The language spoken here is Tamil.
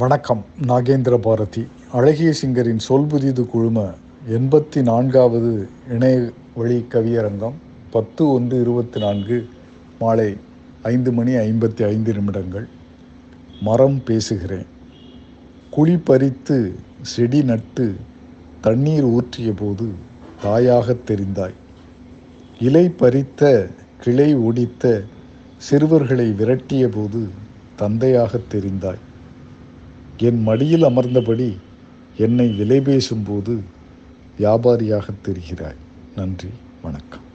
வணக்கம். நாகேந்திர பாரதி. அழகிய சிங்கரின் சொல்புதிது குழும எண்பத்தி நான்காவது இணைய வழி கவியரங்கம் பத்து ஒன்று இருபத்தி நான்கு மாலை ஐந்து மணி ஐம்பத்தி ஐந்து நிமிடங்கள். மரம் பேசுகிறேன். குழி பறித்து செடி நட்டு தண்ணீர் ஊற்றிய போது தாயாகத் தெரிந்தாய். இலை பறித்த கிளை ஒடித்த சிறுவர்களை விரட்டிய போது தந்தையாகத் தெரிந்தாய். என் மடியில் அமர்ந்தபடி என்னை விலை பேசும்போது வியாபாரியாகத் தெரிகிறாய். நன்றி வணக்கம்.